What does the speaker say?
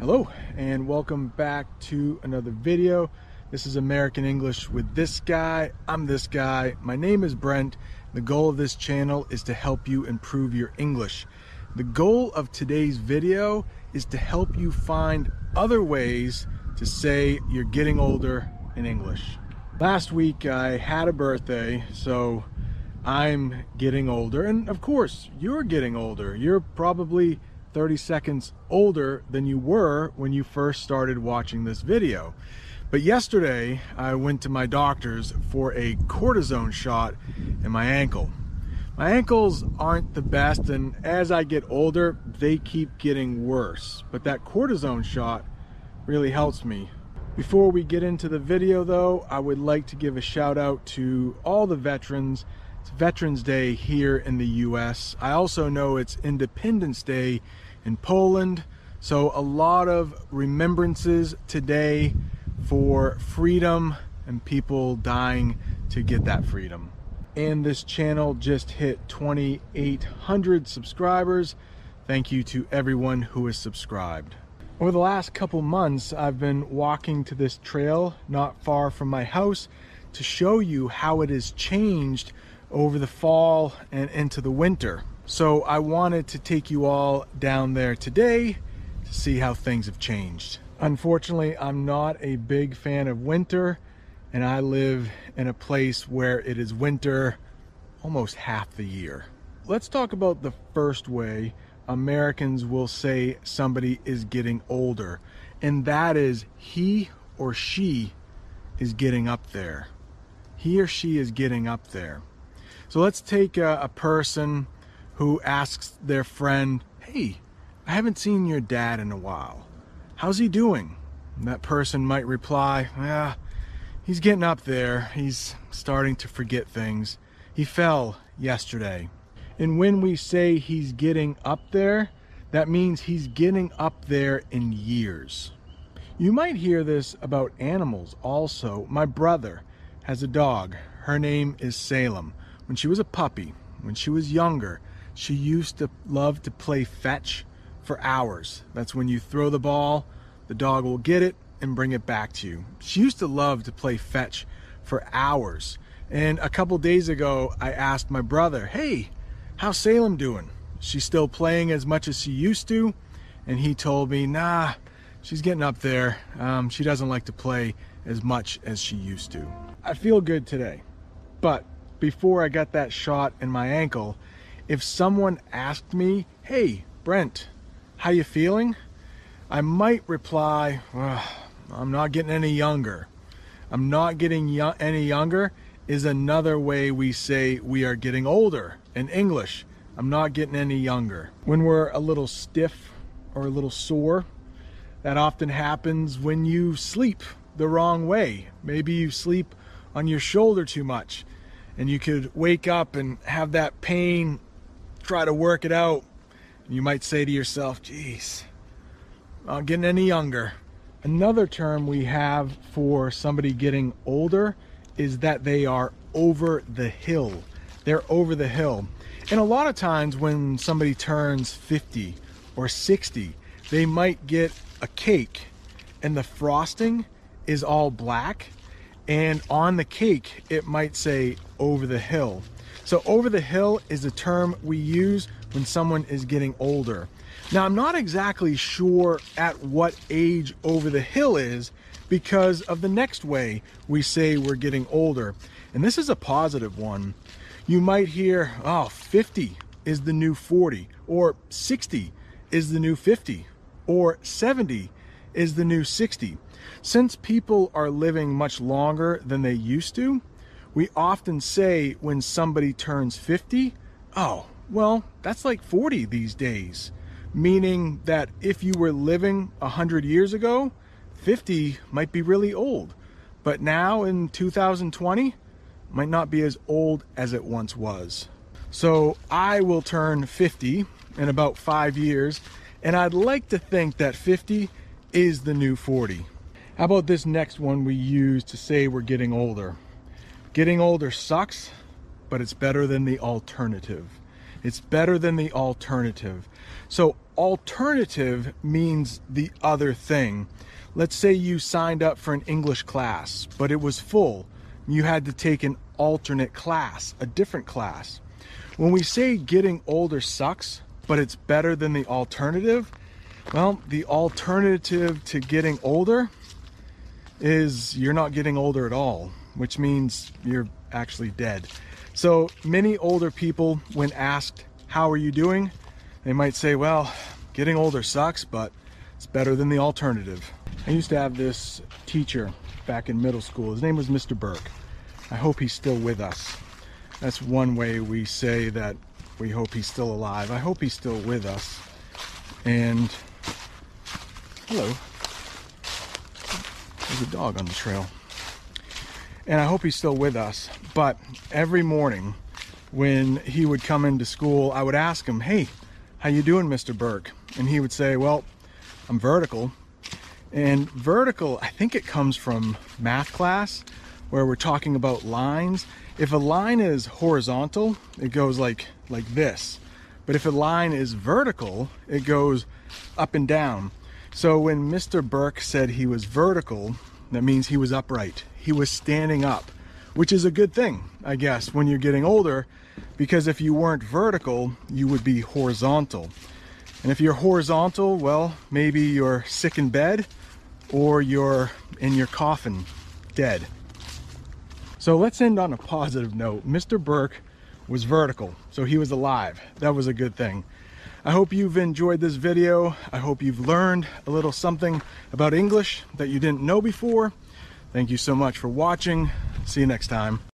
Hello, and welcome back to another video. This is American English with this guy. I'm this guy. My name is Brent. The goal of this channel is to help you improve your English. The goal of today's video is to help you find other ways to say you're getting older in English. Last week I had a birthday, so I'm getting older. And of course, you're getting older. You're probably 30 seconds older than you were when you first started watching this video. But yesterday, I went to my doctor's for a cortisone shot in my ankle. My ankles aren't the best, and as I get older, they keep getting worse. But that cortisone shot really helps me. Before we get into the video though, I would like to give a shout out to all the veterans it's Veterans Day here in the US. I also know it's Independence Day in Poland. So a lot of remembrances today for freedom and people dying to get that freedom. And this channel just hit 2,800 subscribers. Thank you to everyone who is subscribed. Over the last couple months, I've been walking to this trail not far from my house to show you how it has changed over the fall and into the winter. So I wanted to take you all down there today to see how things have changed. Unfortunately, I'm not a big fan of winter and I live in a place where it is winter almost half the year. Let's talk about the first way Americans will say somebody is getting older, and that is he or she is getting up there. He or she is getting up there. So let's take a, a person who asks their friend, Hey, I haven't seen your dad in a while. How's he doing? And that person might reply, Yeah, he's getting up there. He's starting to forget things. He fell yesterday. And when we say he's getting up there, that means he's getting up there in years. You might hear this about animals also. My brother has a dog. Her name is Salem. When she was a puppy, when she was younger, she used to love to play fetch for hours. That's when you throw the ball, the dog will get it and bring it back to you. She used to love to play fetch for hours. And a couple days ago, I asked my brother, Hey, how's Salem doing? She's still playing as much as she used to? And he told me, Nah, she's getting up there. Um, she doesn't like to play as much as she used to. I feel good today, but before I got that shot in my ankle, if someone asked me, hey, Brent, how you feeling? I might reply, I'm not getting any younger. I'm not getting yo any younger is another way we say we are getting older in English. I'm not getting any younger. When we're a little stiff or a little sore, that often happens when you sleep the wrong way. Maybe you sleep on your shoulder too much and you could wake up and have that pain, try to work it out. You might say to yourself, geez, not getting any younger. Another term we have for somebody getting older is that they are over the hill. They're over the hill. And a lot of times when somebody turns 50 or 60, they might get a cake and the frosting is all black and on the cake it might say over the hill. So over the hill is a term we use when someone is getting older. Now I'm not exactly sure at what age over the hill is because of the next way we say we're getting older. And this is a positive one. You might hear, oh, 50 is the new 40, or 60 is the new 50, or 70 is the new 60. Since people are living much longer than they used to, we often say when somebody turns 50, oh, well, that's like 40 these days. meaning that if you were living 100 years ago, 50 might be really old. But now in 2020, might not be as old as it once was. So I will turn 50 in about five years, and I'd like to think that 50 is the new 40. How about this next one we use to say we're getting older? Getting older sucks, but it's better than the alternative. It's better than the alternative. So alternative means the other thing. Let's say you signed up for an English class, but it was full. You had to take an alternate class, a different class. When we say getting older sucks, but it's better than the alternative, well, the alternative to getting older is you're not getting older at all, which means you're actually dead. So many older people, when asked, How are you doing? they might say, Well, getting older sucks, but it's better than the alternative. I used to have this teacher back in middle school. His name was Mr. Burke. I hope he's still with us. That's one way we say that we hope he's still alive. I hope he's still with us. And hello. There's a dog on the trail. And I hope he's still with us. But every morning when he would come into school, I would ask him, "Hey, how you doing, Mr. Burke?" And he would say, "Well, I'm vertical." And vertical, I think it comes from math class where we're talking about lines. If a line is horizontal, it goes like like this. But if a line is vertical, it goes up and down. So when Mr. Burke said he was vertical, that means he was upright. He was standing up, which is a good thing, I guess, when you're getting older, because if you weren't vertical, you would be horizontal. And if you're horizontal, well, maybe you're sick in bed or you're in your coffin dead. So let's end on a positive note. Mr. Burke was vertical, so he was alive. That was a good thing. I hope you've enjoyed this video. I hope you've learned a little something about English that you didn't know before. Thank you so much for watching. See you next time.